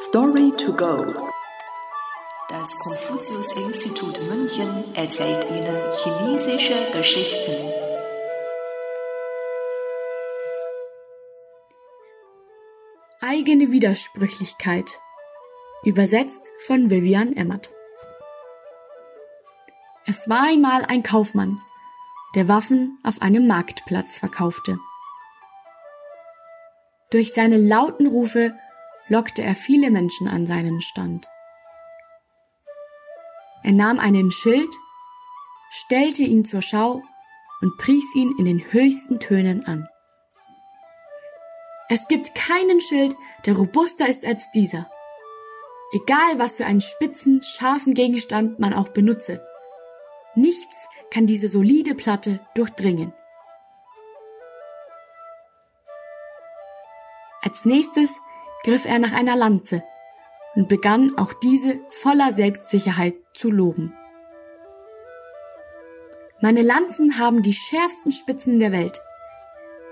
Story to go. Das Konfuzius-Institut München erzählt Ihnen chinesische Geschichten. Eigene Widersprüchlichkeit. Übersetzt von Vivian Emmert. Es war einmal ein Kaufmann, der Waffen auf einem Marktplatz verkaufte. Durch seine lauten Rufe lockte er viele Menschen an seinen Stand. Er nahm einen Schild, stellte ihn zur Schau und pries ihn in den höchsten Tönen an. Es gibt keinen Schild, der robuster ist als dieser. Egal was für einen spitzen, scharfen Gegenstand man auch benutze. Nichts kann diese solide Platte durchdringen. Als nächstes griff er nach einer Lanze und begann auch diese voller Selbstsicherheit zu loben. Meine Lanzen haben die schärfsten Spitzen der Welt.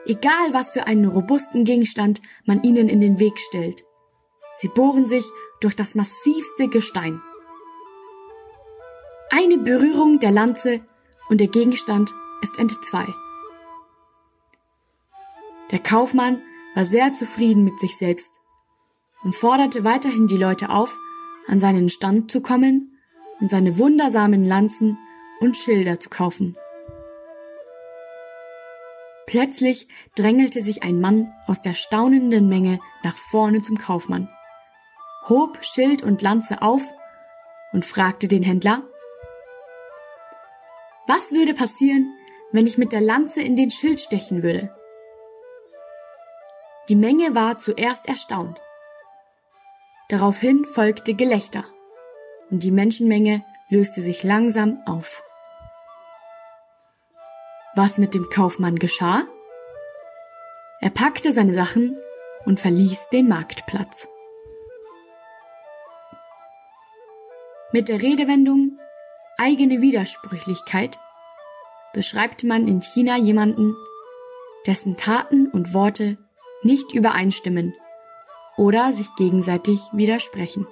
Egal was für einen robusten Gegenstand man ihnen in den Weg stellt. Sie bohren sich durch das massivste Gestein. Eine Berührung der Lanze und der Gegenstand ist entzwei. Der Kaufmann war sehr zufrieden mit sich selbst und forderte weiterhin die Leute auf, an seinen Stand zu kommen und seine wundersamen Lanzen und Schilder zu kaufen. Plötzlich drängelte sich ein Mann aus der staunenden Menge nach vorne zum Kaufmann, hob Schild und Lanze auf und fragte den Händler, was würde passieren, wenn ich mit der Lanze in den Schild stechen würde? Die Menge war zuerst erstaunt. Daraufhin folgte Gelächter und die Menschenmenge löste sich langsam auf. Was mit dem Kaufmann geschah? Er packte seine Sachen und verließ den Marktplatz. Mit der Redewendung eigene Widersprüchlichkeit beschreibt man in China jemanden, dessen Taten und Worte nicht übereinstimmen oder sich gegenseitig widersprechen.